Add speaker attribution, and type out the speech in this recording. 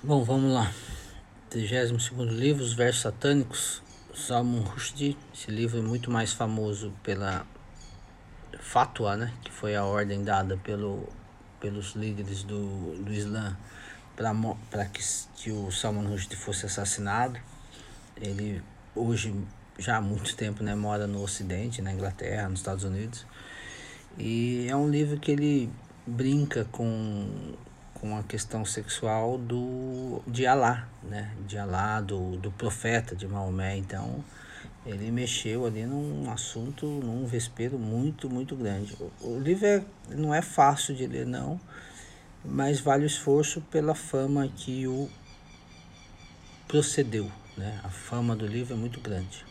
Speaker 1: Bom, vamos lá. 32 livro, Os Versos Satânicos, Salman Rushdie. Esse livro é muito mais famoso pela Fatwa, né? que foi a ordem dada pelo, pelos líderes do, do Islã para que, que o Salman Rushdie fosse assassinado. Ele hoje, já há muito tempo, né, mora no Ocidente, na Inglaterra, nos Estados Unidos. E é um livro que ele brinca com, com a questão sexual do, de Alá, né? De Alá, do, do profeta de Maomé. Então, ele mexeu ali num assunto, num vespeiro muito, muito grande. O, o livro é, não é fácil de ler, não, mas vale o esforço pela fama que o procedeu. Né? A fama do livro é muito grande.